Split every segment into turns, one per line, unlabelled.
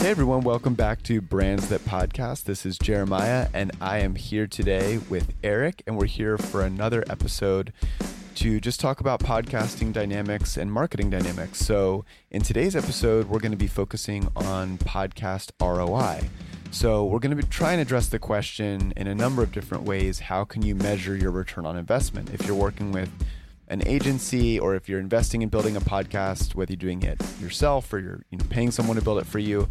Hey everyone, welcome back to Brands That Podcast. This is Jeremiah, and I am here today with Eric, and we're here for another episode to just talk about podcasting dynamics and marketing dynamics. So, in today's episode, we're going to be focusing on podcast ROI. So, we're going to be trying to address the question in a number of different ways. How can you measure your return on investment? If you're working with an agency or if you're investing in building a podcast, whether you're doing it yourself or you're you know, paying someone to build it for you,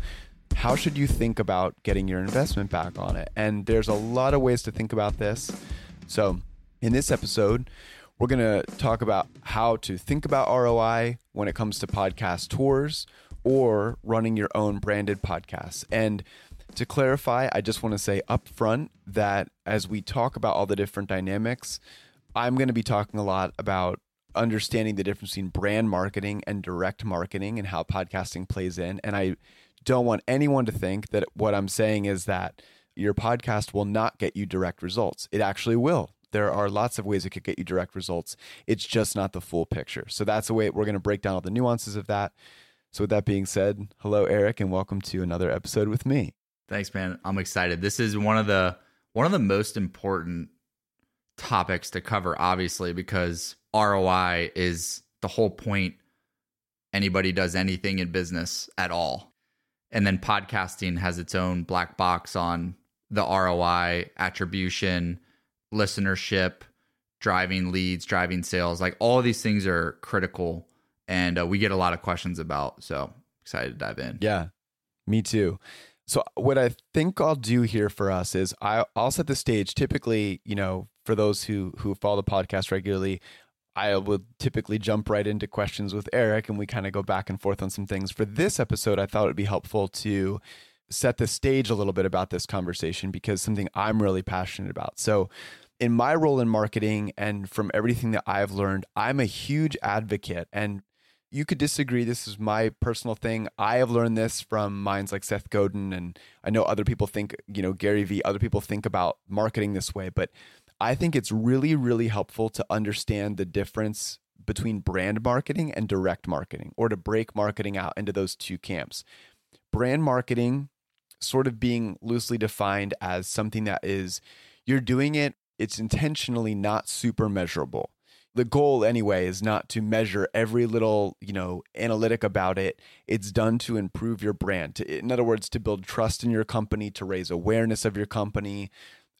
how should you think about getting your investment back on it? And there's a lot of ways to think about this. So, in this episode, we're going to talk about how to think about ROI when it comes to podcast tours or running your own branded podcasts. And to clarify, I just want to say upfront that as we talk about all the different dynamics, I'm going to be talking a lot about understanding the difference between brand marketing and direct marketing and how podcasting plays in. And I don't want anyone to think that what I'm saying is that your podcast will not get you direct results. It actually will. There are lots of ways it could get you direct results. It's just not the full picture. So that's the way we're going to break down all the nuances of that. So with that being said, hello Eric and welcome to another episode with me.
Thanks man. I'm excited. This is one of the one of the most important topics to cover, obviously, because ROI is the whole point anybody does anything in business at all. And then podcasting has its own black box on the ROI, attribution, listenership, driving leads, driving sales. Like all these things are critical. And uh, we get a lot of questions about. So excited to dive in.
Yeah, me too. So what I think I'll do here for us is I, will set the stage. Typically, you know, for those who who follow the podcast regularly, I would typically jump right into questions with Eric, and we kind of go back and forth on some things. For this episode, I thought it'd be helpful to set the stage a little bit about this conversation because something I'm really passionate about. So, in my role in marketing and from everything that I've learned, I'm a huge advocate and you could disagree. This is my personal thing. I have learned this from minds like Seth Godin, and I know other people think, you know, Gary Vee, other people think about marketing this way, but I think it's really, really helpful to understand the difference between brand marketing and direct marketing, or to break marketing out into those two camps. Brand marketing, sort of being loosely defined as something that is, you're doing it, it's intentionally not super measurable the goal anyway is not to measure every little you know analytic about it it's done to improve your brand in other words to build trust in your company to raise awareness of your company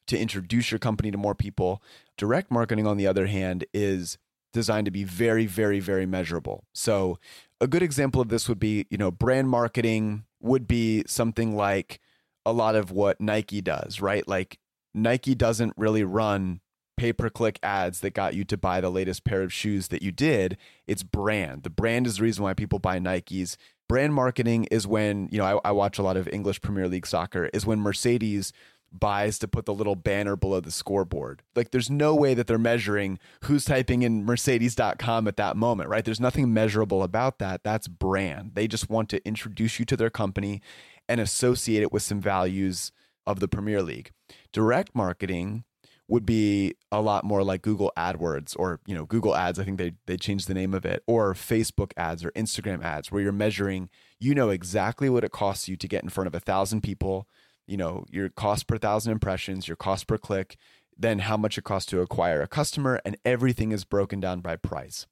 to introduce your company to more people direct marketing on the other hand is designed to be very very very measurable so a good example of this would be you know brand marketing would be something like a lot of what Nike does right like Nike doesn't really run pay per click ads that got you to buy the latest pair of shoes that you did. It's brand. The brand is the reason why people buy Nikes. Brand marketing is when, you know, I, I watch a lot of English Premier League soccer, is when Mercedes buys to put the little banner below the scoreboard. Like there's no way that they're measuring who's typing in mercedes.com at that moment, right? There's nothing measurable about that. That's brand. They just want to introduce you to their company and associate it with some values of the Premier League. Direct marketing would be a lot more like Google AdWords or you know Google Ads. I think they they changed the name of it, or Facebook ads or Instagram ads, where you're measuring. You know exactly what it costs you to get in front of a thousand people. You know your cost per thousand impressions, your cost per click, then how much it costs to acquire a customer, and everything is broken down by price.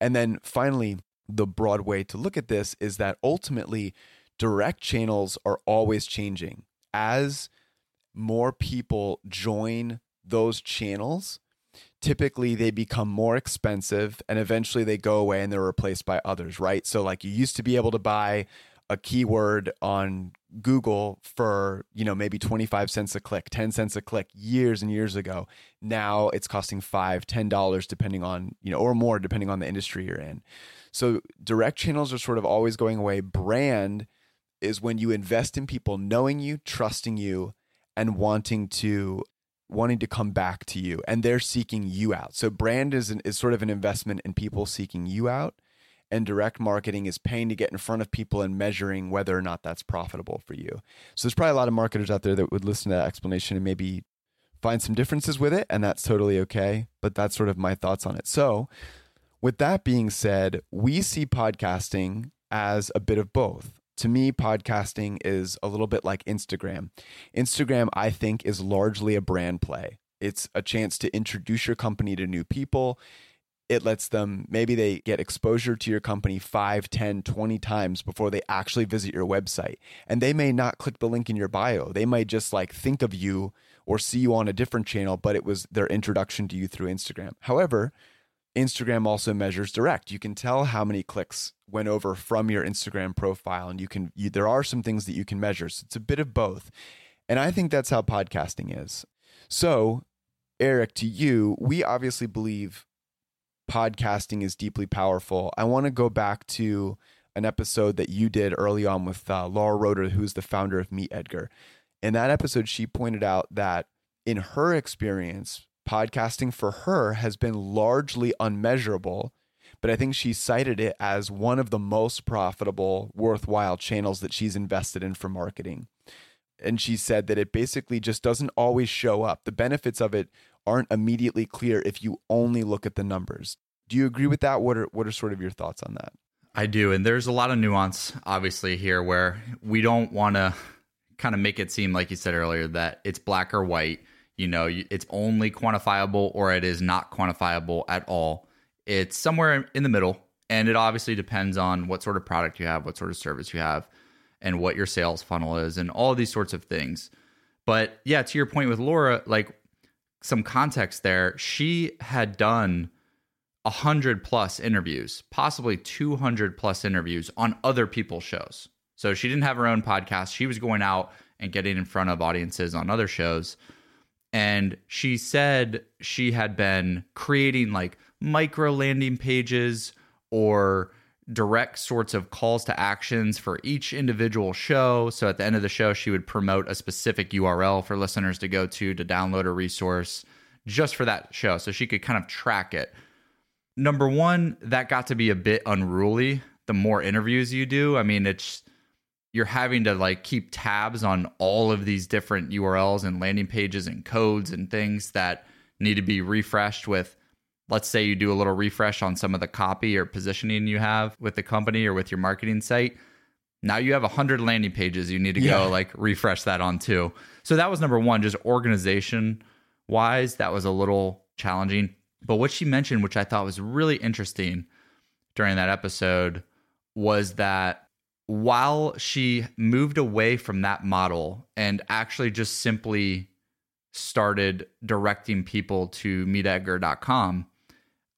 And then finally, the broad way to look at this is that ultimately direct channels are always changing as more people join those channels, typically they become more expensive and eventually they go away and they're replaced by others, right? So, like, you used to be able to buy a keyword on Google for, you know, maybe 25 cents a click, 10 cents a click years and years ago. Now it's costing five, ten dollars depending on, you know, or more depending on the industry you're in. So direct channels are sort of always going away. Brand is when you invest in people knowing you, trusting you, and wanting to wanting to come back to you and they're seeking you out. So brand is an, is sort of an investment in people seeking you out and direct marketing is paying to get in front of people and measuring whether or not that's profitable for you. So there's probably a lot of marketers out there that would listen to that explanation and maybe find some differences with it and that's totally okay, but that's sort of my thoughts on it. So with that being said, we see podcasting as a bit of both. to me, podcasting is a little bit like Instagram. Instagram, I think, is largely a brand play. It's a chance to introduce your company to new people. It lets them, maybe they get exposure to your company 5, 10, 20 times before they actually visit your website. And they may not click the link in your bio. They might just like think of you or see you on a different channel, but it was their introduction to you through Instagram. However, Instagram also measures direct. You can tell how many clicks went over from your Instagram profile, and you can. You, there are some things that you can measure. So it's a bit of both, and I think that's how podcasting is. So, Eric, to you, we obviously believe podcasting is deeply powerful. I want to go back to an episode that you did early on with uh, Laura Roeder, who's the founder of Meet Edgar. In that episode, she pointed out that in her experience, podcasting for her has been largely unmeasurable, but I think she cited it as one of the most profitable, worthwhile channels that she's invested in for marketing. And she said that it basically just doesn't always show up. The benefits of it aren't immediately clear if you only look at the numbers. Do you agree with that? What are what are sort of your thoughts on that?
I do, and there's a lot of nuance obviously here where we don't want to kind of make it seem like you said earlier that it's black or white you know it's only quantifiable or it is not quantifiable at all it's somewhere in the middle and it obviously depends on what sort of product you have what sort of service you have and what your sales funnel is and all these sorts of things but yeah to your point with laura like some context there she had done 100 plus interviews possibly 200 plus interviews on other people's shows. So she didn't have her own podcast. She was going out and getting in front of audiences on other shows. And she said she had been creating like micro landing pages or direct sorts of calls to actions for each individual show. So at the end of the show, she would promote a specific URL for listeners to go to to download a resource just for that show. So she could kind of track it. Number one, that got to be a bit unruly the more interviews you do. I mean, it's you're having to like keep tabs on all of these different URLs and landing pages and codes and things that need to be refreshed with let's say you do a little refresh on some of the copy or positioning you have with the company or with your marketing site now you have 100 landing pages you need to yeah. go like refresh that on too so that was number one just organization wise that was a little challenging but what she mentioned which i thought was really interesting during that episode was that while she moved away from that model and actually just simply started directing people to meetedgar.com,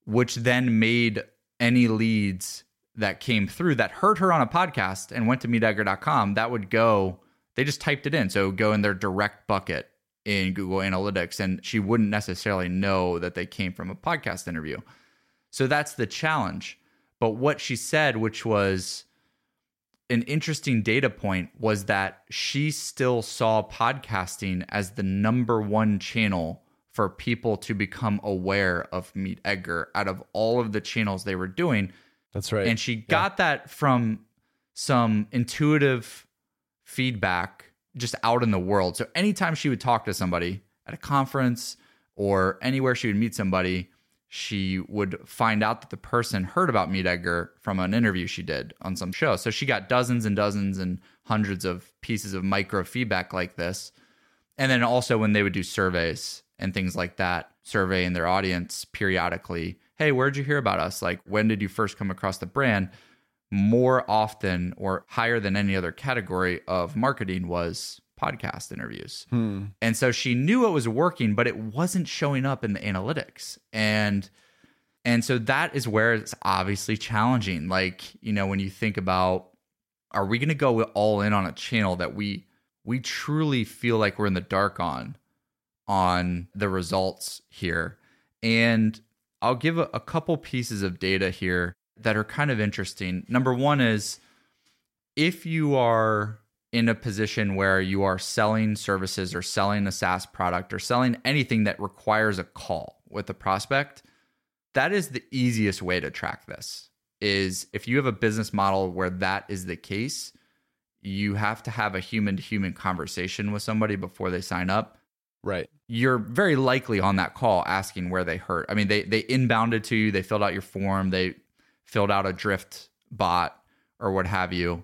which then made any leads that came through that heard her on a podcast and went to meetedgar.com, that would go, they just typed it in. So go in their direct bucket in Google Analytics, and she wouldn't necessarily know that they came from a podcast interview. So that's the challenge. But what she said, which was, an interesting data point was that she still saw podcasting as the number one channel for people to become aware of Meet Edgar out of all of the channels they were doing.
That's right.
And she got yeah. that from some intuitive feedback just out in the world. So anytime she would talk to somebody at a conference or anywhere she would meet somebody, she would find out that the person heard about Meet Edgar from an interview she did on some show. So she got dozens and dozens and hundreds of pieces of micro feedback like this. And then also when they would do surveys and things like that, surveying their audience periodically, hey, where'd you hear about us? Like, when did you first come across the brand? More often or higher than any other category of marketing was podcast interviews. Hmm. And so she knew it was working, but it wasn't showing up in the analytics. And and so that is where it's obviously challenging. Like, you know, when you think about are we going to go all in on a channel that we we truly feel like we're in the dark on on the results here. And I'll give a, a couple pieces of data here that are kind of interesting. Number 1 is if you are in a position where you are selling services or selling a SaaS product or selling anything that requires a call with a prospect, that is the easiest way to track this. Is if you have a business model where that is the case, you have to have a human to human conversation with somebody before they sign up.
Right.
You're very likely on that call asking where they hurt. I mean, they they inbounded to you, they filled out your form, they filled out a drift bot or what have you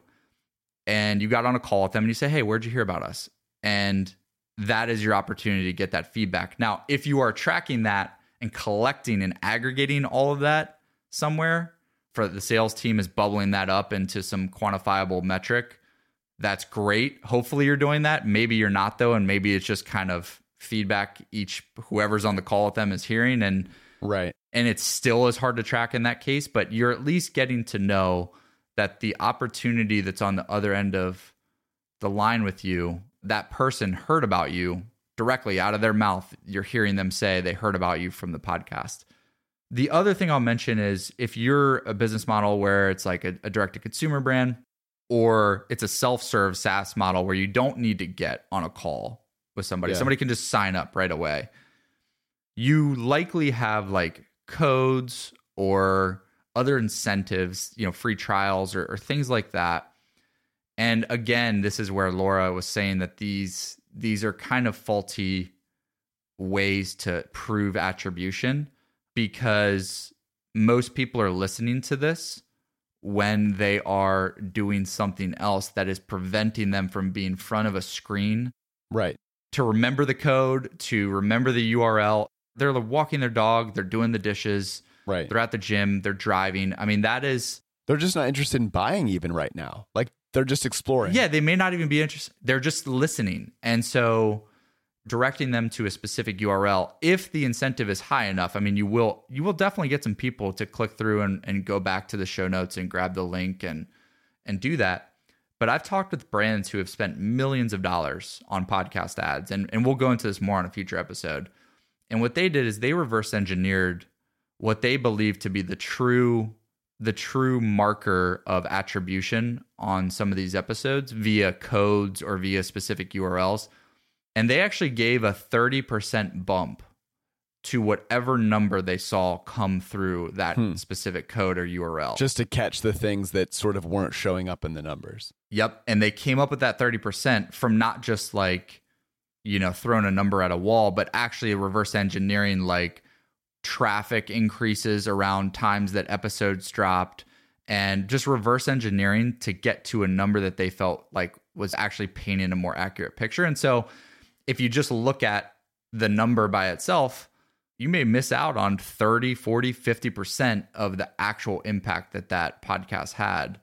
and you got on a call with them and you say, Hey, where'd you hear about us? And that is your opportunity to get that feedback. Now, if you are tracking that and collecting and aggregating all of that somewhere for the sales team is bubbling that up into some quantifiable metric, that's great. Hopefully you're doing that. Maybe you're not though, and maybe it's just kind of feedback each whoever's on the call with them is hearing and
right.
And it's still as hard to track in that case, but you're at least getting to know that the opportunity that's on the other end of the line with you, that person heard about you directly out of their mouth. You're hearing them say they heard about you from the podcast. The other thing I'll mention is if you're a business model where it's like a, a direct to consumer brand or it's a self serve SaaS model where you don't need to get on a call with somebody, yeah. somebody can just sign up right away. You likely have like codes or other incentives, you know, free trials or, or things like that. And again, this is where Laura was saying that these these are kind of faulty ways to prove attribution because most people are listening to this when they are doing something else that is preventing them from being in front of a screen.
Right.
To remember the code, to remember the URL. They're walking their dog, they're doing the dishes,
Right.
They're at the gym, they're driving. I mean, that is
They're just not interested in buying even right now. Like they're just exploring.
Yeah, they may not even be interested. They're just listening. And so directing them to a specific URL, if the incentive is high enough, I mean you will you will definitely get some people to click through and, and go back to the show notes and grab the link and and do that. But I've talked with brands who have spent millions of dollars on podcast ads, and, and we'll go into this more on a future episode. And what they did is they reverse engineered what they believe to be the true the true marker of attribution on some of these episodes via codes or via specific URLs. And they actually gave a 30% bump to whatever number they saw come through that hmm. specific code or URL.
Just to catch the things that sort of weren't showing up in the numbers.
Yep. And they came up with that 30% from not just like, you know, throwing a number at a wall, but actually reverse engineering like, traffic increases around times that episodes dropped and just reverse engineering to get to a number that they felt like was actually painting a more accurate picture. And so if you just look at the number by itself, you may miss out on 30, 40, 50% of the actual impact that that podcast had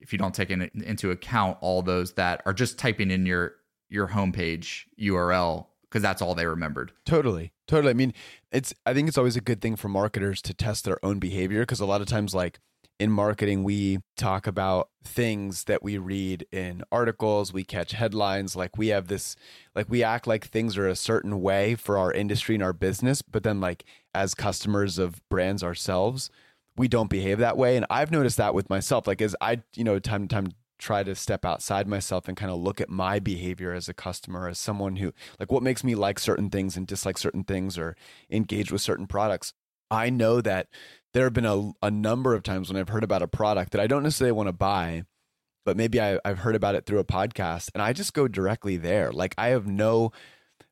if you don't take in, into account all those that are just typing in your your homepage URL because that's all they remembered.
Totally. Totally. I mean, it's I think it's always a good thing for marketers to test their own behavior because a lot of times like in marketing we talk about things that we read in articles, we catch headlines, like we have this like we act like things are a certain way for our industry and our business, but then like as customers of brands ourselves, we don't behave that way and I've noticed that with myself like as I, you know, time to time try to step outside myself and kind of look at my behavior as a customer, as someone who, like, what makes me like certain things and dislike certain things or engage with certain products. I know that there have been a, a number of times when I've heard about a product that I don't necessarily want to buy, but maybe I, I've heard about it through a podcast and I just go directly there. Like, I have no,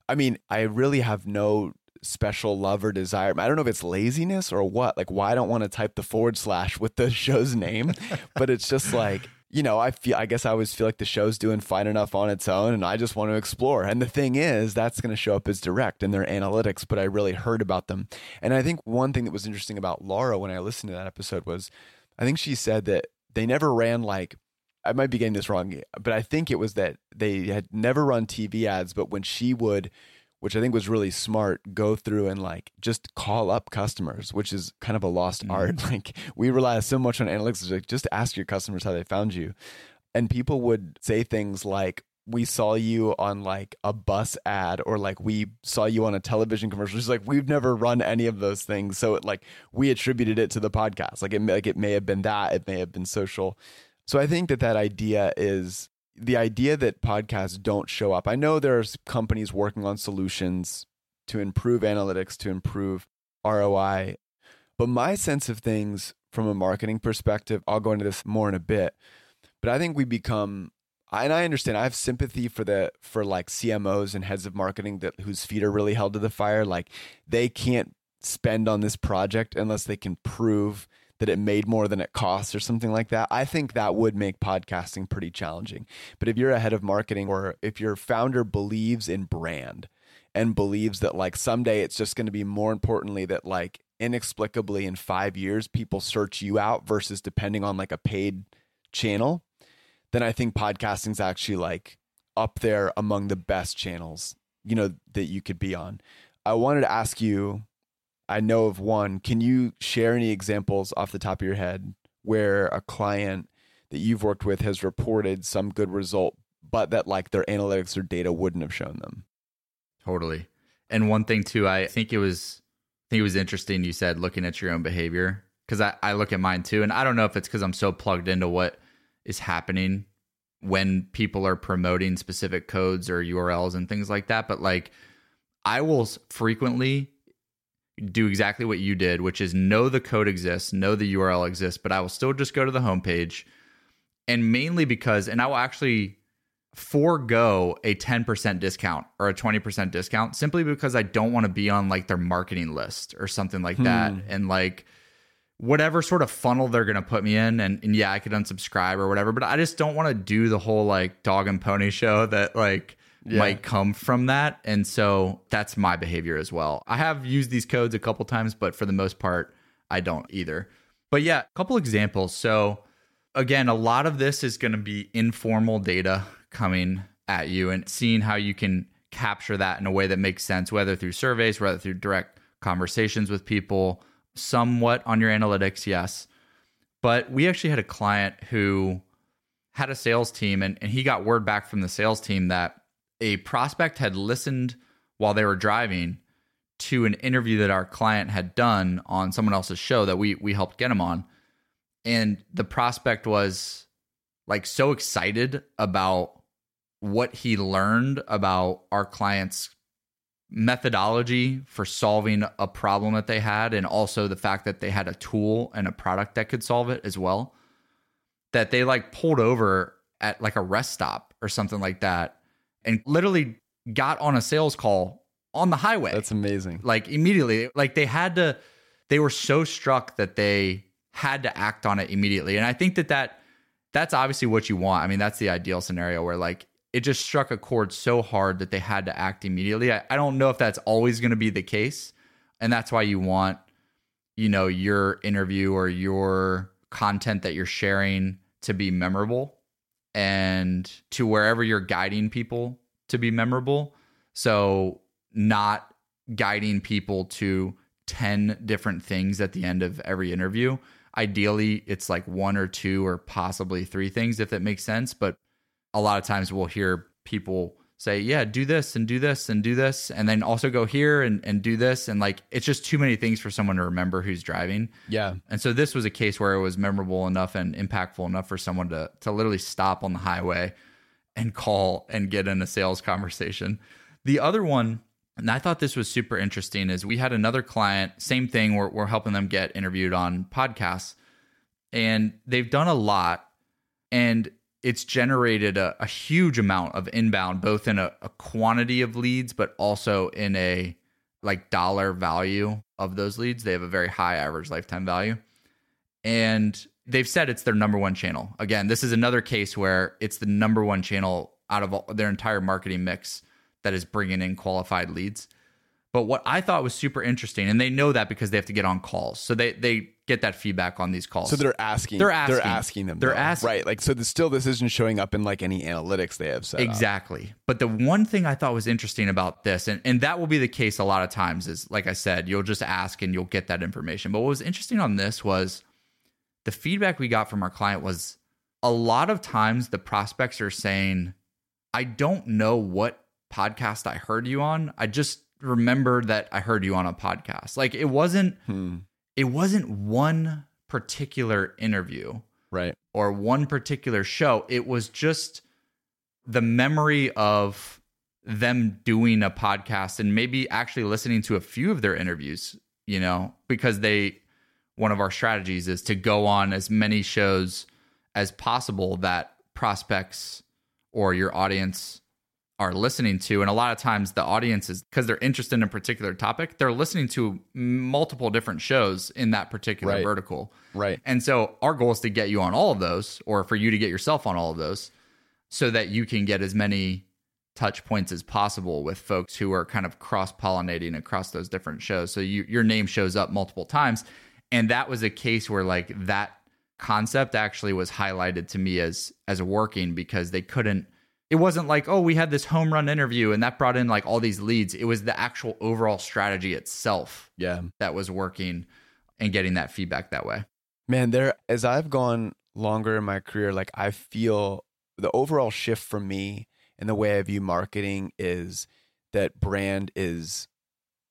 I mean, I really have no special love or desire. I don't know if it's laziness or what. Like, why I don't want to type the forward slash with the show's name, but it's just like you know, I feel I guess I always feel like the show's doing fine enough on its own and I just want to explore. And the thing is, that's going to show up as direct in their analytics, but I really heard about them. And I think one thing that was interesting about Laura when I listened to that episode was I think she said that they never ran like I might be getting this wrong, but I think it was that they had never run TV ads, but when she would which I think was really smart, go through and like just call up customers, which is kind of a lost mm-hmm. art. Like we rely so much on analytics, like just ask your customers how they found you. And people would say things like, we saw you on like a bus ad or like we saw you on a television commercial. It's like we've never run any of those things. So it, like we attributed it to the podcast. Like it, like it may have been that, it may have been social. So I think that that idea is the idea that podcasts don't show up. I know there's companies working on solutions to improve analytics, to improve ROI. But my sense of things from a marketing perspective, I'll go into this more in a bit. But I think we become and I understand I have sympathy for the for like CMOs and heads of marketing that whose feet are really held to the fire. Like they can't spend on this project unless they can prove that it made more than it costs or something like that, I think that would make podcasting pretty challenging. But if you're a head of marketing or if your founder believes in brand and believes that like someday it's just going to be more importantly that like inexplicably in 5 years people search you out versus depending on like a paid channel, then I think podcasting's actually like up there among the best channels, you know, that you could be on. I wanted to ask you I know of one. Can you share any examples off the top of your head where a client that you've worked with has reported some good result, but that like their analytics or data wouldn't have shown them?
Totally. And one thing too, I think it was I think it was interesting you said looking at your own behavior. Cause I, I look at mine too. And I don't know if it's because I'm so plugged into what is happening when people are promoting specific codes or URLs and things like that. But like I will frequently do exactly what you did, which is know the code exists, know the URL exists, but I will still just go to the homepage. And mainly because, and I will actually forego a 10% discount or a 20% discount simply because I don't want to be on like their marketing list or something like hmm. that. And like whatever sort of funnel they're going to put me in. And, and yeah, I could unsubscribe or whatever, but I just don't want to do the whole like dog and pony show that like, yeah. might come from that. And so that's my behavior as well. I have used these codes a couple times, but for the most part, I don't either. But yeah, a couple examples. So again, a lot of this is going to be informal data coming at you and seeing how you can capture that in a way that makes sense, whether through surveys, whether through direct conversations with people, somewhat on your analytics, yes. But we actually had a client who had a sales team and, and he got word back from the sales team that a prospect had listened while they were driving to an interview that our client had done on someone else's show that we we helped get him on. And the prospect was like so excited about what he learned about our client's methodology for solving a problem that they had and also the fact that they had a tool and a product that could solve it as well that they like pulled over at like a rest stop or something like that and literally got on a sales call on the highway.
That's amazing.
Like immediately, like they had to, they were so struck that they had to act on it immediately. And I think that that that's obviously what you want. I mean, that's the ideal scenario where like it just struck a chord so hard that they had to act immediately. I, I don't know if that's always going to be the case. And that's why you want, you know, your interview or your content that you're sharing to be memorable and to wherever you're guiding people to be memorable. So, not guiding people to 10 different things at the end of every interview. Ideally, it's like one or two or possibly three things if it makes sense. But a lot of times we'll hear people say, yeah, do this and do this and do this, and then also go here and, and do this. And like, it's just too many things for someone to remember who's driving.
Yeah.
And so this was a case where it was memorable enough and impactful enough for someone to, to literally stop on the highway and call and get in a sales conversation. The other one, and I thought this was super interesting, is we had another client, same thing, we're, we're helping them get interviewed on podcasts. And they've done a lot. And it's generated a, a, huge amount of inbound, both in a, a, quantity of leads, but also in a like dollar value of those leads. They have a very high average lifetime value. And they've said it's their number one channel. Again, this is another case where it's the number one channel out of all, their entire marketing mix that is bringing in qualified leads. But what I thought was super interesting, and they know that because they have to get on calls. So they they get that feedback on these calls.
So they're asking.
They're asking.
They're asking them.
They're though. asking.
Right. Like so. The, still, this isn't showing up in like any analytics they have set.
Exactly. Up. But the one thing I thought was interesting about this, and and that will be the case a lot of times, is like I said, you'll just ask and you'll get that information. But what was interesting on this was the feedback we got from our client was a lot of times the prospects are saying, "I don't know what podcast I heard you on. I just remember that I heard you on a podcast. Like it wasn't hmm. It wasn't one particular interview.
Right.
Or one particular show. It was just the memory of them doing a podcast and maybe actually listening to a few of their interviews, you know, because they one of our strategies is to go on as many shows as possible that prospects or your audience are listening to. And a lot of times the audience is because they're interested in a particular topic, they're listening to multiple different shows in that particular
Right.
vertical.
Right.
And so our goal is to get you on all of those, or for you to get yourself on all of those, so that you can get as many touch points as possible with folks who are kind of cross pollinating across those different shows. So you, your name shows up multiple times. And that was a case where like that concept actually was highlighted to me as as working because they couldn't it wasn't like oh we had this home run interview and that brought in like all these leads it was the actual overall strategy itself
Yeah.
that was working and getting that feedback that way
Man, there as I've gone longer in my career, like I feel the overall shift for me and the way I view marketing is that brand is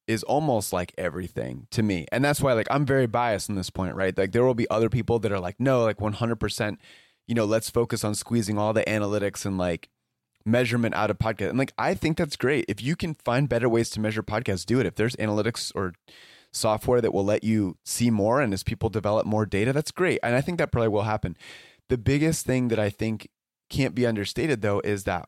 is almost like everything to me. And that's why like I'm very biased on this point, right? Like there will be other people that are like, no, like 100%, you know, let's focus on squeezing all the analytics and like measurement out of podcast. And like I think that's great. If you can find better ways to measure podcasts, do it. If there's analytics or software that will let you see more and as people develop more data, that's great. And I think that probably will happen. The biggest thing that I think can't be understated though is that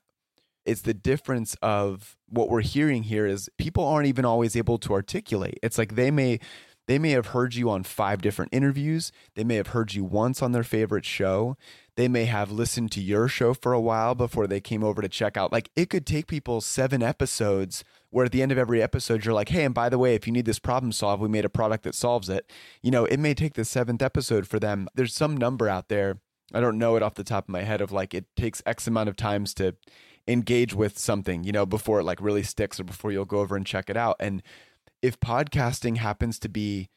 it's the difference of what we're hearing here is people aren't even always able to articulate. It's like they may they may have heard you on five different interviews. They may have heard you once on their favorite show. They may have listened to your show for a while before they came over to check out. Like it could take people seven episodes where at the end of every episode, you're like, hey, and by the way, if you need this problem solved, we made a product that solves it. You know, it may take the seventh episode for them. There's some number out there. I don't know it off the top of my head of like it takes X amount of times to engage with something, you know, before it like really sticks or before you'll go over and check it out. And if podcasting happens to be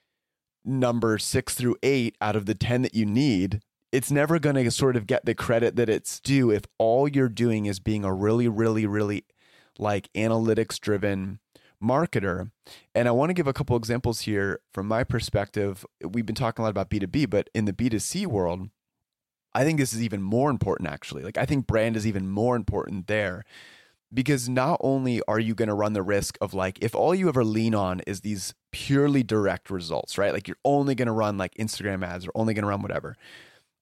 number six through eight out of the 10 that you need, it's never going to sort of get the credit that it's due if all you're doing is being a really, really, really like analytics driven marketer. And I want to give a couple examples here from my perspective. We've been talking a lot about B2B, but in the B2C world, I think this is even more important actually. Like I think brand is even more important there because not only are you going to run the risk of like if all you ever lean on is these purely direct results, right? Like you're only going to run like Instagram ads or only going to run whatever.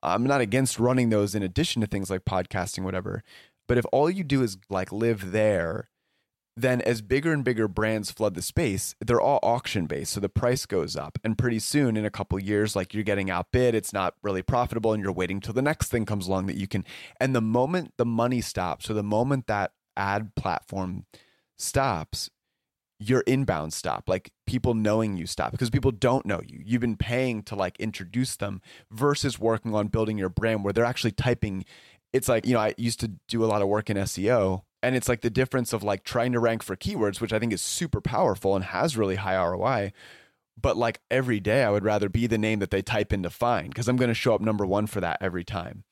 I'm not against running those in addition to things like podcasting whatever. But if all you do is like live there, then as bigger and bigger brands flood the space, they're all auction based. So the price goes up. And pretty soon, in a couple years, like you're getting outbid, it's not really profitable, and you're waiting till the next thing comes along that you can. And the moment the money stops, so the moment that ad platform stops, your inbound stop, like people knowing you stop because people don't know you. You've been paying to like introduce them versus working on building your brand where they're actually typing. It's like, you know, I used to do a lot of work in SEO and it's like the difference of like trying to rank for keywords, which I think is super powerful and has really high ROI. But like every day, I would rather be the name that they type in to find because I'm going to show up number one for that every time.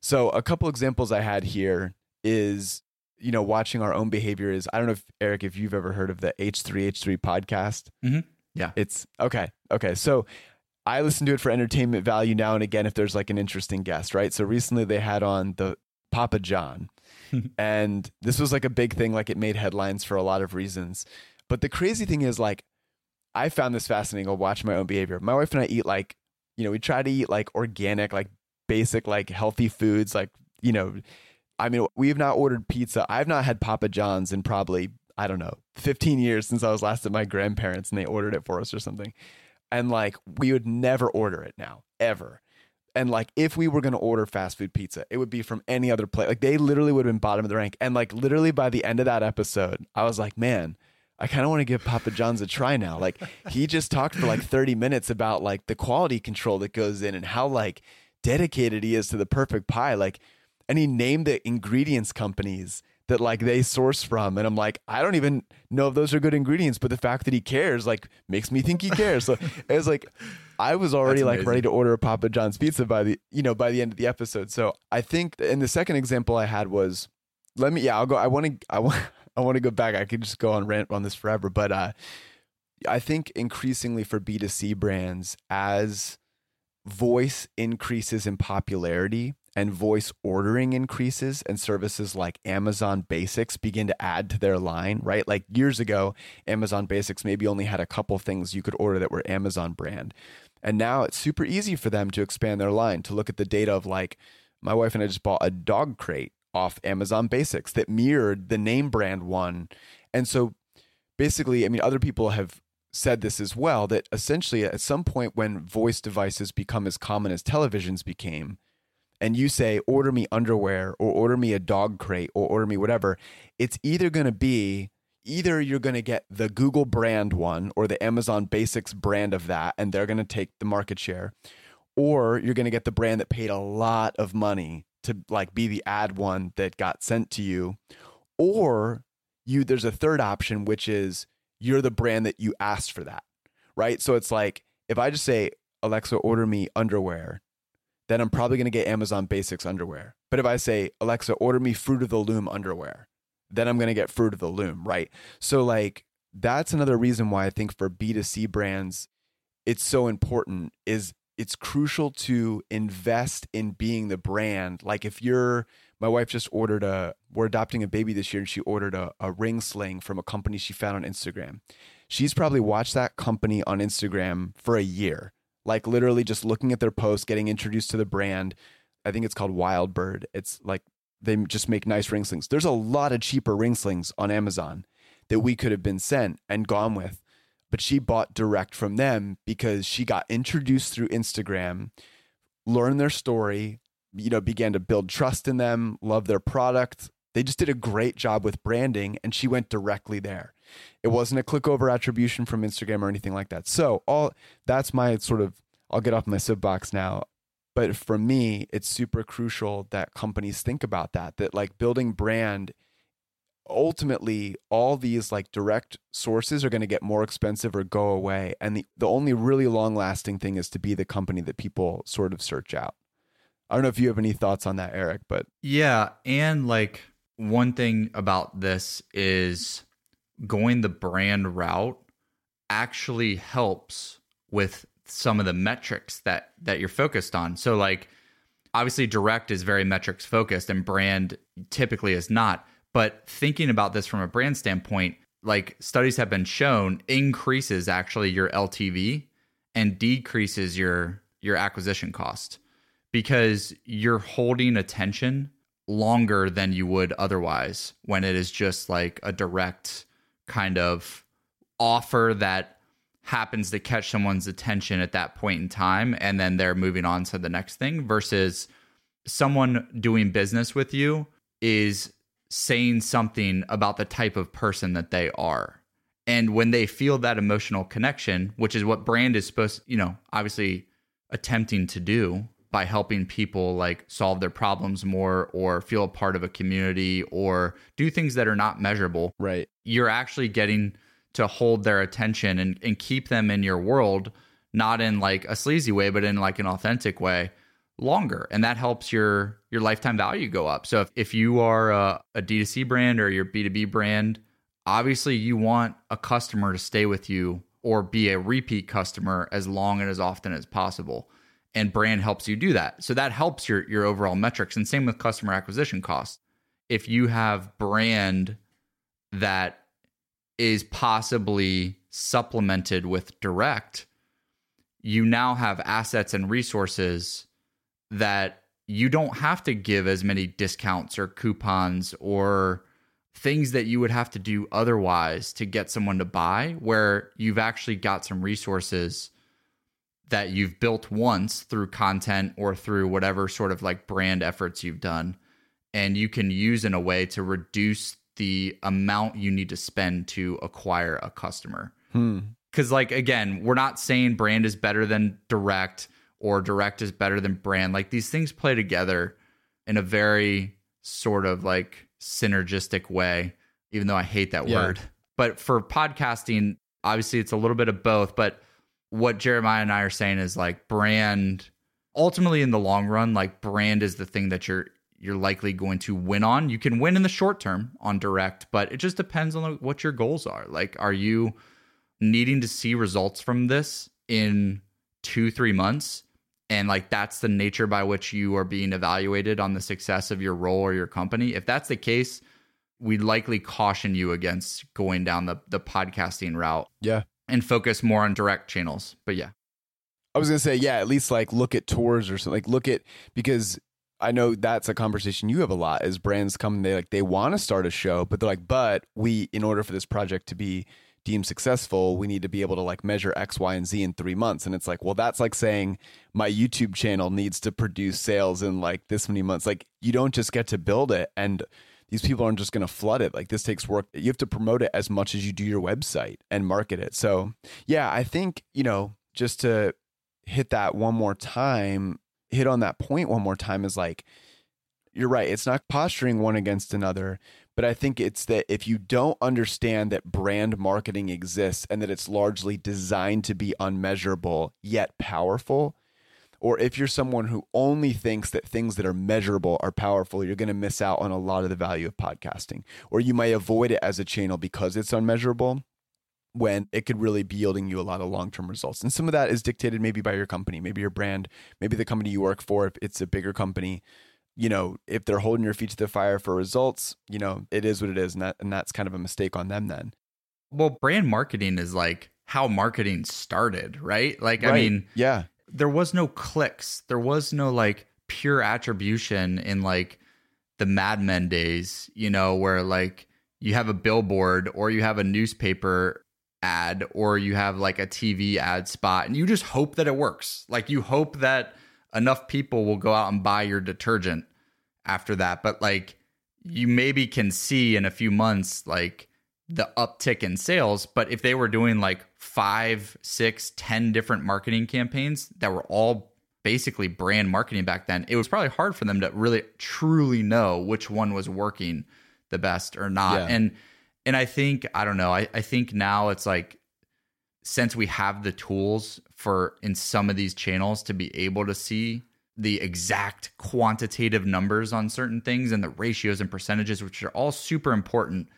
So, a couple examples I had here is, you know, watching our own behavior is I don't know if Eric, if you've ever heard of the H3H3 podcast.
Mhm. Yeah.
It's okay. Okay. So, I listen to it for entertainment value now and again if there's like an interesting guest, right? So, recently they had on the Papa John and this was like a big thing like it made headlines for a lot of reasons but the crazy thing is like i found this fascinating i'll watch my own behavior my wife and i eat like you know we try to eat like organic like basic like healthy foods like you know i mean we have not ordered pizza. I've not had papa john's in probably i don't know 15 years since i was last at my grandparents and they ordered it for us or something. And like we would never order it now ever. And like if we were going to order fast food pizza it would be from any other place like they literally would have been bottom of the rank. And like literally by the end of that episode i was like man i kind of want to give papa john's a try now. Like he just talked for like 30 minutes about like the quality control that goes in and how like dedicated he is to the perfect pie. Like and he named the ingredients companies that like they source from. And i'm like i don't even know if those are good ingredients but the fact that he cares like makes me think he cares. So it was like i was already
That's
like
amazing.
ready to order a papa john's pizza by the you know by the end of the episode. So i think and the second example i had was let me yeah i'll go i want to i want i want to go back. I could just go on rant on this forever but uh i think increasingly for b2c brands as voice increases in popularity and voice ordering increases and services like Amazon Basics begin to add to their line, right? Like years ago, Amazon Basics maybe only had a couple things you could order that were Amazon brand. And now it's super easy for them to expand their line to look at the data of like my wife and I just bought a dog crate off Amazon Basics that mirrored the name brand one. And so basically, I mean, other people have said this as well that essentially at some point when voice devices become as common as televisions became, and you say, order me underwear or order me a dog crate or order me whatever, it's either going to be either you're going to get the Google brand one or the Amazon Basics brand of that, and they're going to take the market share, or you're going to get the brand that paid a lot of money to like be the ad one that got sent to you, or you there's a third option which is you're the brand that you asked for that, right? So it's like if I just say Alexa, order me underwear, then I'm probably going to get Amazon Basics underwear. But if I say Alexa, order me Fruit of the Loom underwear, then I'm going to get Fruit of the Loom, right? So like that's another reason why I think for B2C brands it's so important is it's crucial to invest in being the brand. Like if you're my wife just ordered a we're adopting a baby this year and she ordered a, a ring sling from a company she found on Instagram. She's probably watched that company on Instagram for a year. Like literally just looking at their posts, getting introduced to the brand. I think it's called Wild Bird. It's like they just make nice ring slings. There's a lot of cheaper ring slings on Amazon that we could have been sent and gone with but she bought direct from them because she got introduced through Instagram, learned their story, you know, began to build trust in them, love their product. They just did a great job with branding and she went directly there. It wasn't a click over attribution from Instagram or anything like that. So, all that's my sort of I'll get off my soapbox now. But for me, it's super crucial that companies think about that that like building brand ultimately all these like direct sources are going to get more expensive or go away and the, the only really long lasting thing is to be the company that people sort of search out i don't know if you have any thoughts on that eric but
yeah and like one thing about this is going the brand route actually helps with some of the metrics that that you're focused on. So like obviously direct is very metrics focused and brand typically is not but thinking about this from a brand standpoint, like studies have been shown increases actually your LTV and decreases your your acquisition cost because you're holding attention longer than you would otherwise when it is just like a direct kind of offer that happens to catch someone's attention at that point in time and then they're moving on to the next thing versus someone doing business with you is saying something about the type of person that they are. And when they feel that emotional connection, which is what brand is supposed, you know, obviously attempting to do by helping people like solve their problems more or feel a part of a community or do things that are not measurable.
Right.
You're actually getting to hold their attention and, and keep them in your world, not in like a sleazy way, but in like an authentic way longer and that helps your your lifetime value go up so if, if you are a, a d2c brand or your b2b brand obviously you want a customer to stay with you or be a repeat customer as long and as often as possible and brand helps you do that. So that helps your your overall metrics. And same with customer acquisition costs. If you have brand that is possibly supplemented with direct you now have assets and resources that you don't have to give as many discounts or coupons or things that you would have to do otherwise to get someone to buy, where you've actually got some resources that you've built once through content or through whatever sort of like brand efforts you've done. And you can use in a way to reduce the amount you need to spend to acquire a customer. Because, hmm. like, again, we're not saying brand is better than direct or direct is better than brand. Like these things play together in a very sort of like synergistic way, even though I hate that yeah. word. But for podcasting, obviously it's a little bit of both. But what Jeremiah and I are saying is like brand ultimately in the long run, like brand is the thing that you're you're likely going to win on. You can win in the short term on direct, but it just depends on what your goals are. Like, are you needing to see results from this in two, three months? and like that's the nature by which you are being evaluated on the success of your role or your company if that's the case we'd likely caution you against going down the the podcasting route
yeah
and focus more on direct channels but yeah
i was gonna say yeah at least like look at tours or something like look at because I know that's a conversation you have a lot as brands come they like they want to start a show, but they're like, but we in order for this project to be deemed successful, we need to be able to like measure X, Y, and Z in three months. And it's like, well, that's like saying my YouTube channel needs to produce sales in like this many months. Like you don't just get to build it and these people aren't just going to flood it. Like this takes work. You have to promote it as much as you do your website and market it. So yeah, I think, you know, just to hit that one more time, hit on that point one more time is like, you're right. It's not posturing one against another, but I think it's that if you don't understand that brand marketing exists and that it's largely designed to be unmeasurable yet powerful, or if you're someone who only thinks that things that are measurable are powerful, you're going to miss out on a lot of the value of podcasting. Or you may avoid it as a channel because it's unmeasurable when it could really be yielding you a lot of long-term results. And some of that is dictated maybe by your company, maybe your brand, maybe the company you work for if it's a bigger company you know, if they're holding your feet to the fire for results, you know, it is what it is. And that and that's kind of a mistake on them then.
Well, brand marketing is like how marketing started, right? Like,
right.
I mean,
yeah.
There was no clicks. There was no like pure attribution in like the Mad Men days, you know, where like you have a billboard or you have a newspaper ad or you have like a TV ad spot and you just hope that it works. Like you hope that enough people will go out and buy your detergent after that. But like you maybe can see in a few months like the uptick in sales. But if they were doing like five, six, ten different marketing campaigns that were all basically brand marketing back then, it was probably hard for them to really truly know which one was working the best or not. Yeah. And and I think, I don't know, I, I think now it's like since we have the tools for in some of these channels to be able to see the exact quantitative numbers on certain things and the ratios and percentages which are all super important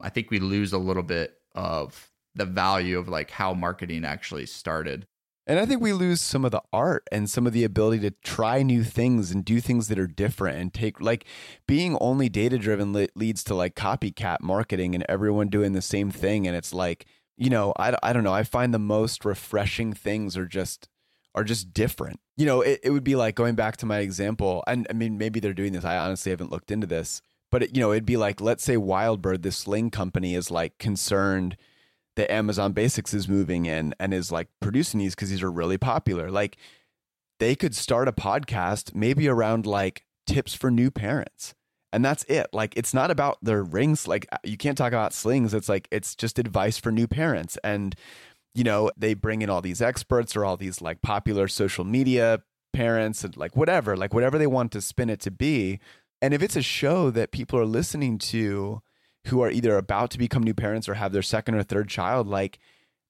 i think we lose a little bit of the value of like how marketing actually started
and I think we lose some of the art and some of the ability to try new things and do things that are different and take like being only data driven leads to like copycat marketing and everyone doing the same thing. And it's like, you know, I, I don't know. I find the most refreshing things are just are just different. You know, it, it would be like going back to my example, and I mean, maybe they're doing this. I honestly haven't looked into this, but it, you know, it'd be like, let's say Wildbird, this sling company, is like concerned that Amazon Basics is moving in and is like producing these because these are really popular. Like, they could start a podcast maybe around like tips for new parents. And that's it. Like it's not about their rings. Like uh, you can't talk about slings. It's like it's just advice for new parents. And you know they bring in all these experts or all these like popular social media parents and like whatever like whatever they want to spin it to be and if it's a show that people are listening to who are either about to become new parents or have their second or third child like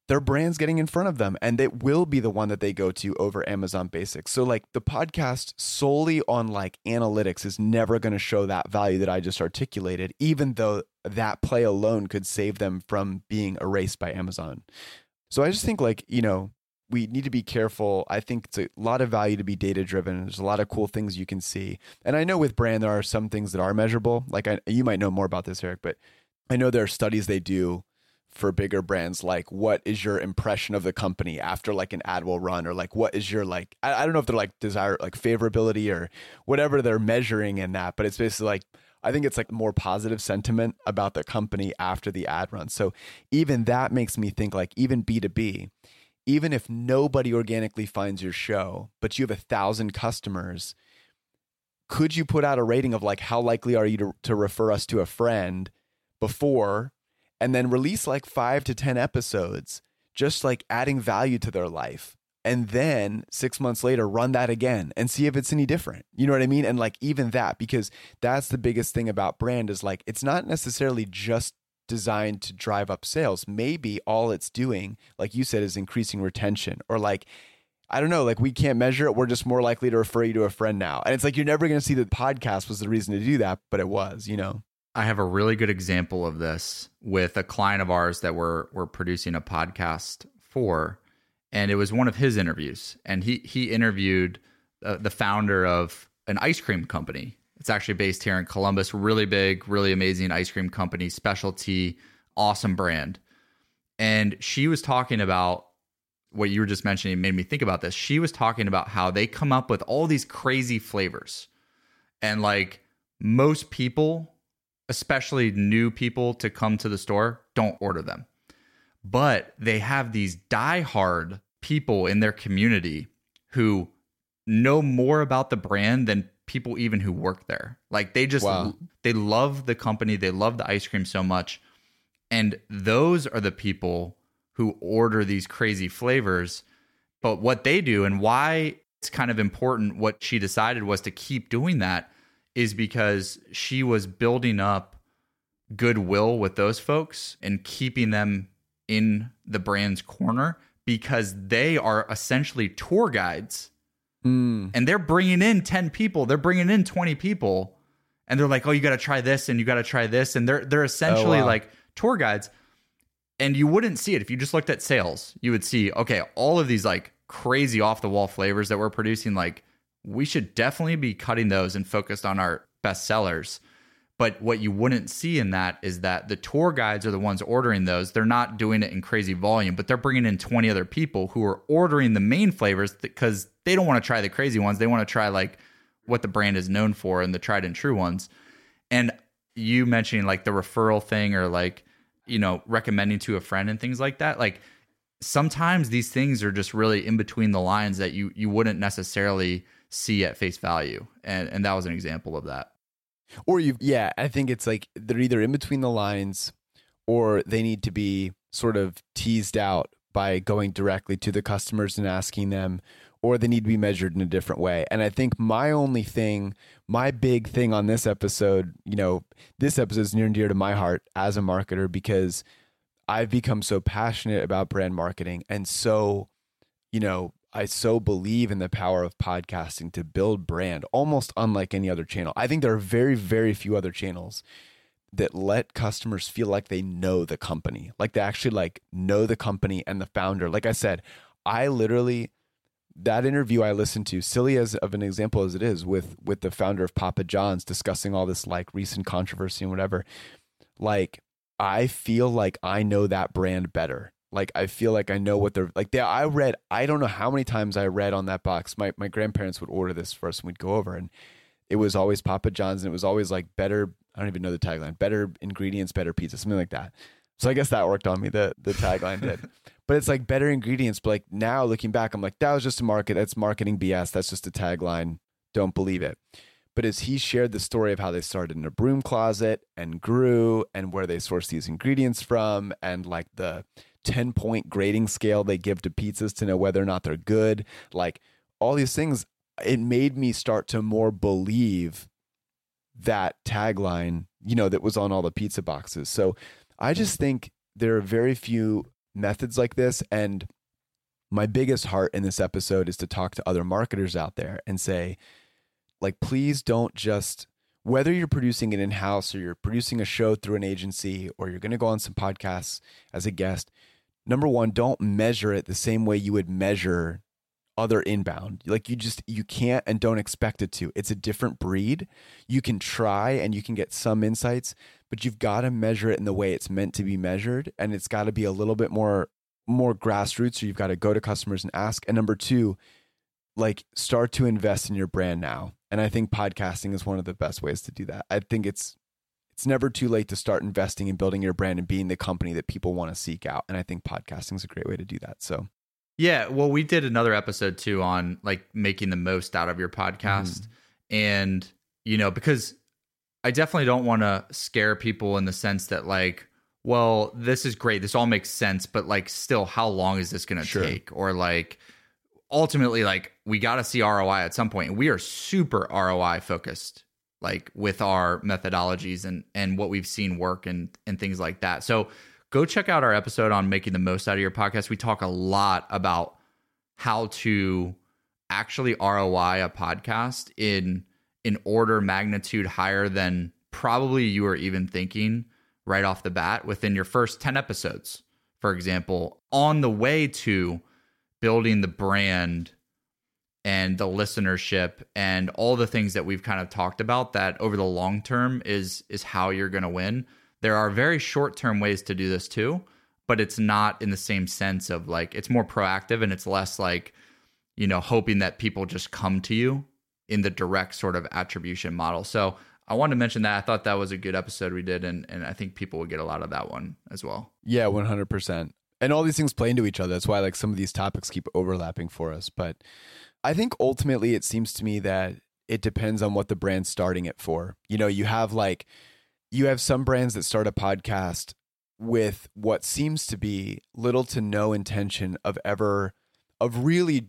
their brand's getting in front of them and it will be the one that they go to over Amazon Basics. So like the podcast solely on like analytics is never going to show that value that I just articulated even though that play alone could save them from being erased by Amazon. So I just think like, you know, we need to be careful. I think it's a lot of value to be data driven. There's a lot of cool things you can see. And I know with brand there are some things that are measurable. Like I, you might know more about this Eric, but I know there are studies they do for bigger brands like what is your impression of the company after like an ad will run or like what is your like I, I, don't know if they're like desire like favorability or whatever they're measuring in that but it's basically like i think it's like more positive sentiment about the company after the ad run so even that makes me think like even b2b even if nobody organically finds your show but you have a thousand customers could you put out a rating of like how likely are you to, to refer us to a friend before and then release like five to 10 episodes, just like adding value to their life. And then six months later, run that again and see if it's any different. You know what I mean? And like even that, because that's the biggest thing about brand is like it's not necessarily just designed to drive up sales. Maybe all it's doing, like you said, is increasing retention or like, I don't know, like we can't measure it. We're just more likely to refer you to a friend now. And it's like you're never going to see that podcast was the reason to do that, but it was, you know?
I have a really good example of this with a client of ours that we're we're producing a podcast for, and it was one of his interviews, and he he interviewed uh, the founder of an ice cream company. It's actually based here in Columbus, really big, really amazing ice cream company, specialty, awesome brand. And she was talking about what you were just mentioning made me think about this. She was talking about how they come up with all these crazy flavors And like most people, especially new people to come to the store, don't order them. But they have these diehard people in their community who know more about the brand than people even who work there. Like they just
Wow.
they love the company, they love the ice cream so much. And those are the people who order these crazy flavors. But what they do and why it's kind of important what she decided was to keep doing that is because she was building up goodwill with those folks and keeping them in the brand's corner because they are essentially tour guides
Mm.
and they're bringing in 10 people. They're bringing in 20 people. And they're like oh you got to try this and you got to try this. And they're they're essentially
wow.
like tour guides. And you wouldn't see it. If you just looked at sales you would see okay all of these like crazy off the wall flavors that we're producing like we should definitely be cutting those and focused on our best sellers but what you wouldn't see in that is that the tour guides are the ones ordering those. They're not doing it in crazy volume, but they're bringing in 20 other people who are ordering the main flavors because they don't want to try the crazy ones. They want to try like what the brand is known for and the tried and true ones. And you mentioning like the referral thing or like, you know, recommending to a friend and things like that. Like sometimes these things are just really in between the lines that you you wouldn't necessarily see at face value. And and that was an example of that.
Or you, yeah, I think it's like they're either in between the lines or they need to be sort of teased out by going directly to the customers and asking them, or they need to be measured in a different way. And I think my only thing, my big thing on this episode, you know, this episode is near and dear to my heart as a marketer because I've become so passionate about brand marketing and so, you know, I so believe in the power of podcasting to build brand, almost unlike any other channel. I think there are very, very few other channels that let customers feel like they know the company, like they actually like know the company and the founder. Like I said, I literally that interview I listened to, silly as of an example as it is, with with the founder of Papa John's discussing all this like recent controversy and whatever. Like I feel like I know that brand better. Like I feel like I know what they're like. They, I read. I don't know how many times I read on that box. My my grandparents would order this for us, and we'd go over, and it was always Papa John's, and it was always like better. I don't even know the tagline. Better ingredients, better pizza, something like that. So I guess that worked on me. The the tagline did, but it's like better ingredients. But like now looking back, I'm like that was just a market. That's marketing BS. That's just a tagline. Don't believe it. But as he shared the story of how they started in a broom closet and grew, and where they sourced these ingredients from, and like the 10 point grading scale they give to pizzas to know whether or not they're good, like all these things, it made me start to more believe that tagline, you know, that was on all the pizza boxes. So I just think there are very few methods like this. And my biggest heart in this episode is to talk to other marketers out there and say, like, please don't just, whether you're producing it in house or you're producing a show through an agency or you're going to go on some podcasts as a guest, number one, don't measure it the same way you would measure other inbound. Like you just you can't and don't expect it to. It's a different breed. You can try and you can get some insights, but you've got to measure it in the way it's meant to be measured and it's got to be a little bit more more grassroots or you've got to go to customers and ask. And number 2, like start to invest in your brand now. And I think podcasting is one of the best ways to do that. I think it's it's never too late to start investing in building your brand and being the company that people want to seek out. And I think podcasting is a great way to do that. So
Yeah, well, we did another episode too on like making the most out of your podcast. Mm-hmm. And, you know, because I definitely don't want to scare people in the sense that, like, well, this is great. This all makes sense, but like, still, how long is this going to
Sure.
take? Or like, ultimately, like, we got to see ROI at some point. And we are super ROI focused, like, with our methodologies and and what we've seen work and and things like that. So, go check out our episode on making the most out of your podcast. We talk a lot about how to actually ROI a podcast in an order magnitude higher than probably you were even thinking right off the bat within your first 10 episodes, for example, on the way to building the brand and the listenership and all the things that we've kind of talked about that over the long term is is how you're going to win. There are very short-term ways to do this too, but it's not in the same sense of like it's more proactive and it's less like you know hoping that people just come to you in the direct sort of attribution model. So I wanted to mention that. I thought that was a good episode we did, and and I think people would get a lot of that one as well.
Yeah, one hundred percent. And all these things play into each other. That's why like some of these topics keep overlapping for us. But I think ultimately it seems to me that it depends on what the brand's starting it for. You know, you have like you have some brands that start a podcast with what seems to be little to no intention of ever of really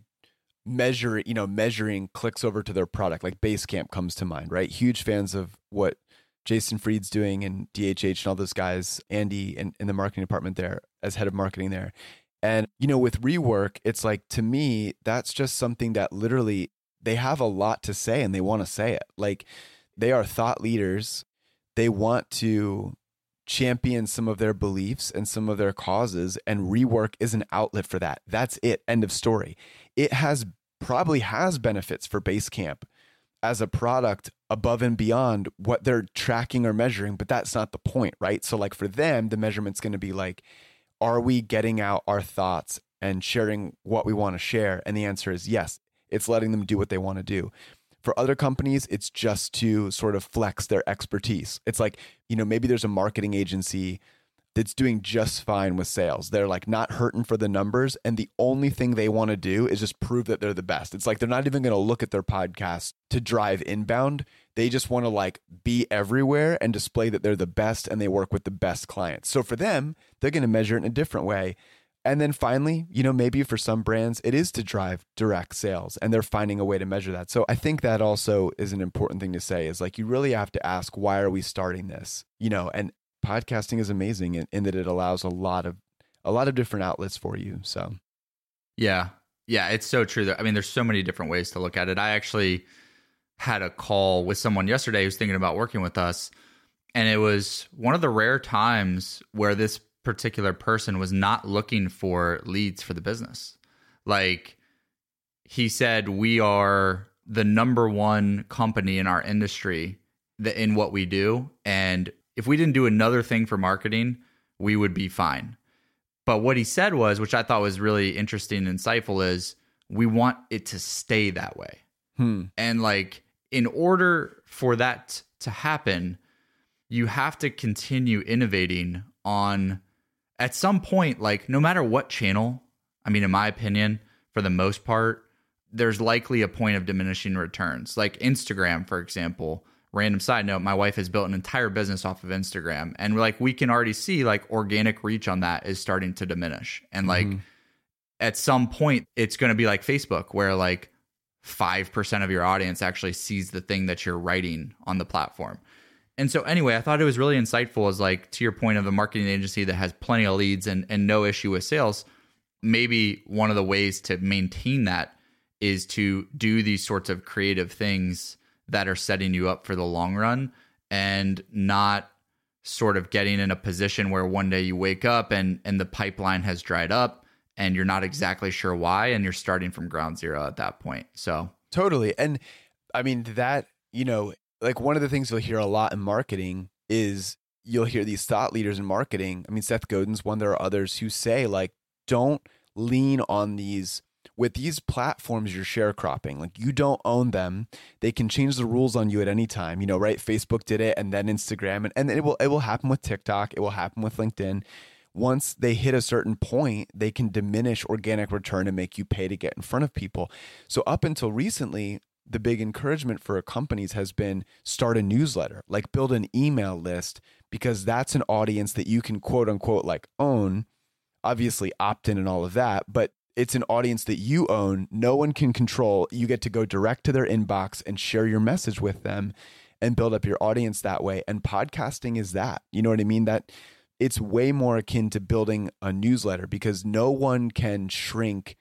measure you know measuring clicks over to their product. Like basecamp comes to mind right? Huge fans of what jason fried's doing and dhh and all those guys andy in, in the marketing department there as head of marketing there and you know with rework it's like to me that's just something that literally they have a lot to say and they want to say it. Like they are thought leaders. They want to champion some of their beliefs and some of their causes and rework is an outlet for that. That's it. End of story. It has probably has benefits for basecamp as a product above and beyond what they're tracking or measuring but that's not the point right? So like for them the measurement's going to be like are we getting out our thoughts and sharing what we want to share and the answer is yes it's letting them do what they want to do for other companies, it's just to sort of flex their expertise. It's like, you know, maybe there's a marketing agency that's doing just fine with sales. They're like not hurting for the numbers. And the only thing they want to do is just prove that they're the best. It's like they're not even going to look at their podcast to drive inbound. They just want to like be everywhere and display that they're the best and they work with the best clients. So for them, they're going to measure it in a different way. And then finally, you know, maybe for some brands, it is to drive direct sales and they're finding a way to measure that. So I think that also is an important thing to say is like, you really have to ask, why are we starting this? You know, and podcasting is amazing in, in that it allows a lot of, a lot of different outlets for you. So,
yeah. Yeah. It's so true. I mean, there's so many different ways to look at it. I actually had a call with someone yesterday who's thinking about working with us. And it was one of the rare times where this particular person was not looking for leads for the business. Like he said, we are the number one company in our industry in what we do. And if we didn't do another thing for marketing, we would be fine. But what he said was, which I thought was really interesting and insightful, is we want it to stay that way. Hmm. And like, in order for that to happen, you have to continue innovating on at some point, like no matter what channel, I mean, in my opinion, for the most part, there's likely a point of diminishing returns. Like Instagram, for example, random side note, my wife has built an entire business off of Instagram. And like we can already see like organic reach on that is starting to diminish. And like mm-hmm. at some point, it's going to be like Facebook, where like 5% of your audience actually sees the thing that you're writing on the platform. And so anyway, I thought it was really insightful as like to your point of a marketing agency that has plenty of leads and, and no issue with sales. Maybe one of the ways to maintain that is to do these sorts of creative things that are setting you up for the long run and not sort of getting in a position where one day you wake up and and the pipeline has dried up and you're not exactly sure why and you're starting from ground zero at that point. So
Totally. And I mean that, you know, like one of the things you'll hear a lot in marketing is you'll hear these thought leaders in marketing. I mean, Seth Godin's one. There are others who say like, don't lean on these with these platforms you're sharecropping like you don't own them. They can change the rules on you at any time you know right? Facebook did it and then instagram and, and it will it will happen with tiktok it will happen with linkedin. Once they hit a certain point they can diminish organic return and make you pay to get in front of people. So up until recently the big encouragement for companies has been start a newsletter, like build an email list, because that's an audience that you can quote unquote like own, obviously opt in and all of that, but it's an audience that you own. No one can control. You get to go direct to their inbox and share your message with them and build up your audience that way. And podcasting is that. You know what I mean? That it's way more akin to building a newsletter because no one can shrink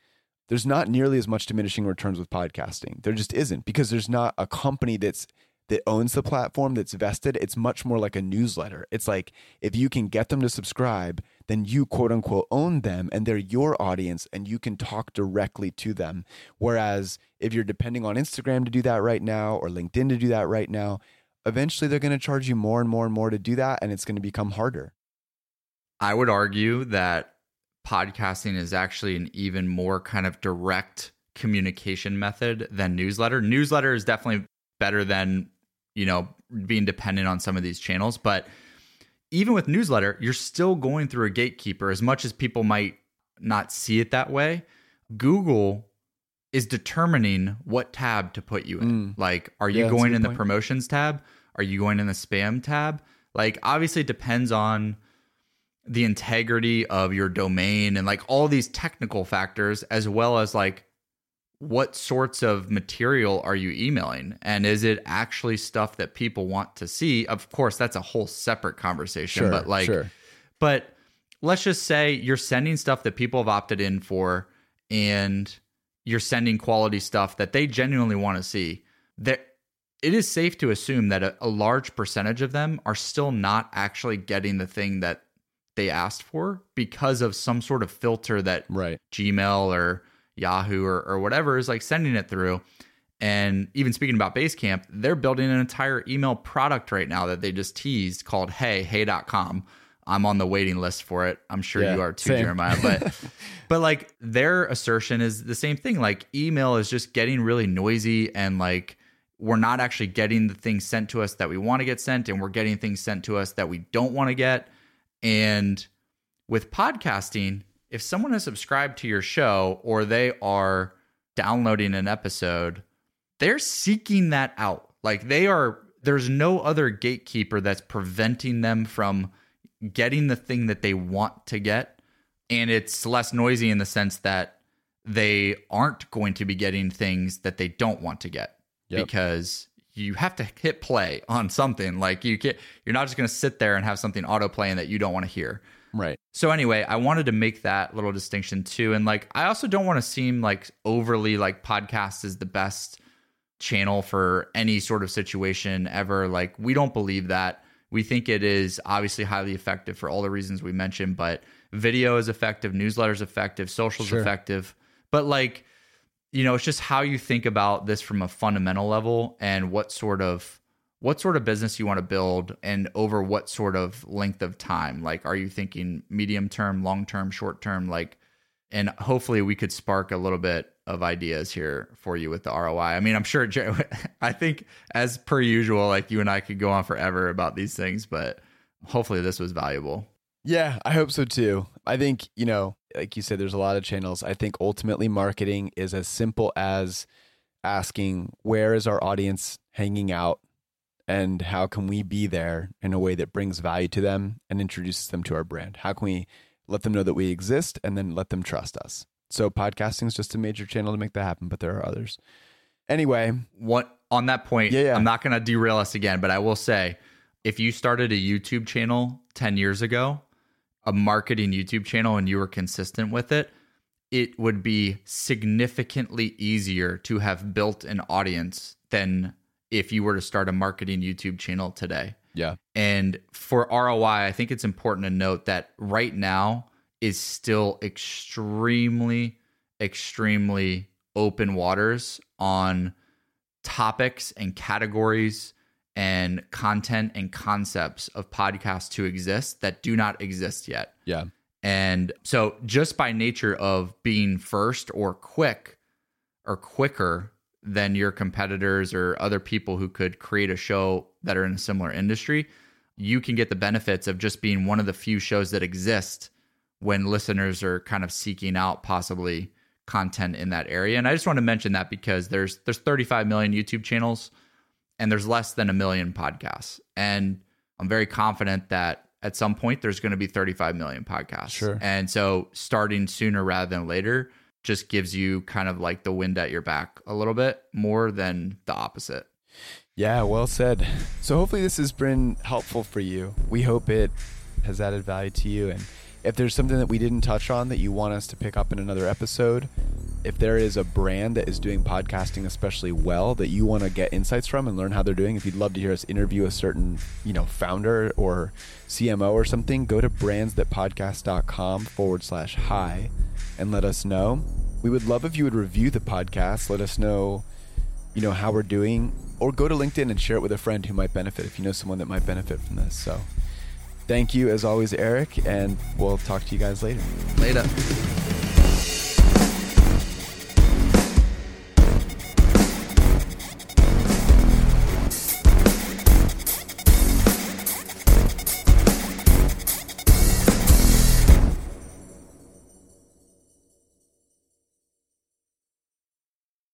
there's not nearly as much diminishing returns with podcasting. There just isn't because there's not a company that's that owns the platform that's vested. It's much more like a newsletter. It's like if you can get them to subscribe, then you quote unquote own them and they're your audience and you can talk directly to them. Whereas if you're depending on Instagram to do that right now or LinkedIn to do that right now, eventually they're going to charge you more and more and more to do that and it's going to become harder.
I would argue that podcasting is actually an even more kind of direct communication method than newsletter. Newsletter is definitely better than, you know, being dependent on some of these channels, but even with newsletter, you're still going through a gatekeeper as much as people might not see it that way. Google is determining what tab to put you in.
Mm.
Like, are you
Yeah,
going in the promotions tab? Are you going in the spam tab? Like, obviously, it depends on the integrity of your domain and like all these technical factors, as well as like what sorts of material are you emailing? And is it actually stuff that people want to see? Of course, that's a whole separate conversation,
Sure,
but like,
sure.
but let's just say you're sending stuff that people have opted in for and you're sending quality stuff that they genuinely want to see. That it is safe to assume that a, a large percentage of them are still not actually getting the thing that they asked for because of some sort of filter that
Right.
Gmail or Yahoo or, or whatever is like sending it through. And even speaking about Basecamp, they're building an entire email product right now that they just teased called Hey, hey.com. I'm on the waiting list for it. I'm sure
Yeah,
you are too,
same.
Jeremiah. But but like their assertion is the same thing. Like email is just getting really noisy and like we're not actually getting the things sent to us that we want to get sent, and we're getting things sent to us that we don't want to get. And with podcasting, if someone has subscribed to your show or they are downloading an episode, they're seeking that out. Like they are, there's no other gatekeeper that's preventing them from getting the thing that they want to get. And it's less noisy in the sense that they aren't going to be getting things that they don't want to get
Yep.
because you have to hit play on something. Like you can't, you're not just going to sit there and have something auto playing that you don't want to hear.
Right.
So anyway, I wanted to make that little distinction too. And like I also don't want to seem like overly like podcast is the best channel for any sort of situation ever. Like we don't believe that. We think it is obviously highly effective for all the reasons we mentioned, but video is effective, newsletter is effective, social is
Sure.
effective. But like, you know, it's just how you think about this from a fundamental level and what sort of what sort of business you want to build and over what sort of length of time like are you thinking medium term long term short term like and hopefully we could spark a little bit of ideas here for you with the ROI. I mean, I'm sure I think as per usual like you and I could go on forever about these things, but hopefully this was valuable.
Yeah, I hope so too. I think, you know, like you said, there's a lot of channels. I think ultimately marketing is as simple as asking where is our audience hanging out and how can we be there in a way that brings value to them and introduces them to our brand? How can we let them know that we exist and then let them trust us? So podcasting is just a major channel to make that happen, but there are others. Anyway,
What on that point,
Yeah, yeah.
I'm not going to derail us again, but I will say if you started a YouTube channel 10 years ago, a marketing YouTube channel and you were consistent with it, it would be significantly easier to have built an audience than if you were to start a marketing YouTube channel today.
yeah,
And for ROI, I think it's important to note that right now is still extremely, extremely open waters on topics and categories and content and concepts of podcasts to exist that do not exist yet.
yeah,
And so, just by nature of being first or quick or quicker than your competitors or other people who could create a show that are in a similar industry, you can get the benefits of just being one of the few shows that exist when listeners are kind of seeking out possibly content in that area. And I just want to mention that because there's there's 35 million YouTube channels and there's less than a million podcasts. And I'm very confident that at some point there's going to be 35 million podcasts.
Sure.
And so starting sooner rather than later just gives you kind of like the wind at your back a little bit more than the opposite.
Yeah, well said. So hopefully this has been helpful for you. We hope it has added value to you. And if there's something that we didn't touch on that you want us to pick up in another episode, if there is a brand that is doing podcasting especially well that you want to get insights from and learn how they're doing, if you'd love to hear us interview a certain, you know, founder or CMO or something, go to brandsthatpodcast.com forward slash hi and let us know. We would love if you would review the podcast. Let us know you know how we're doing or go to linkedin and share it with a friend who might benefit if you know someone that might benefit from this so thank you as always eric and we'll talk to you guys later
Later.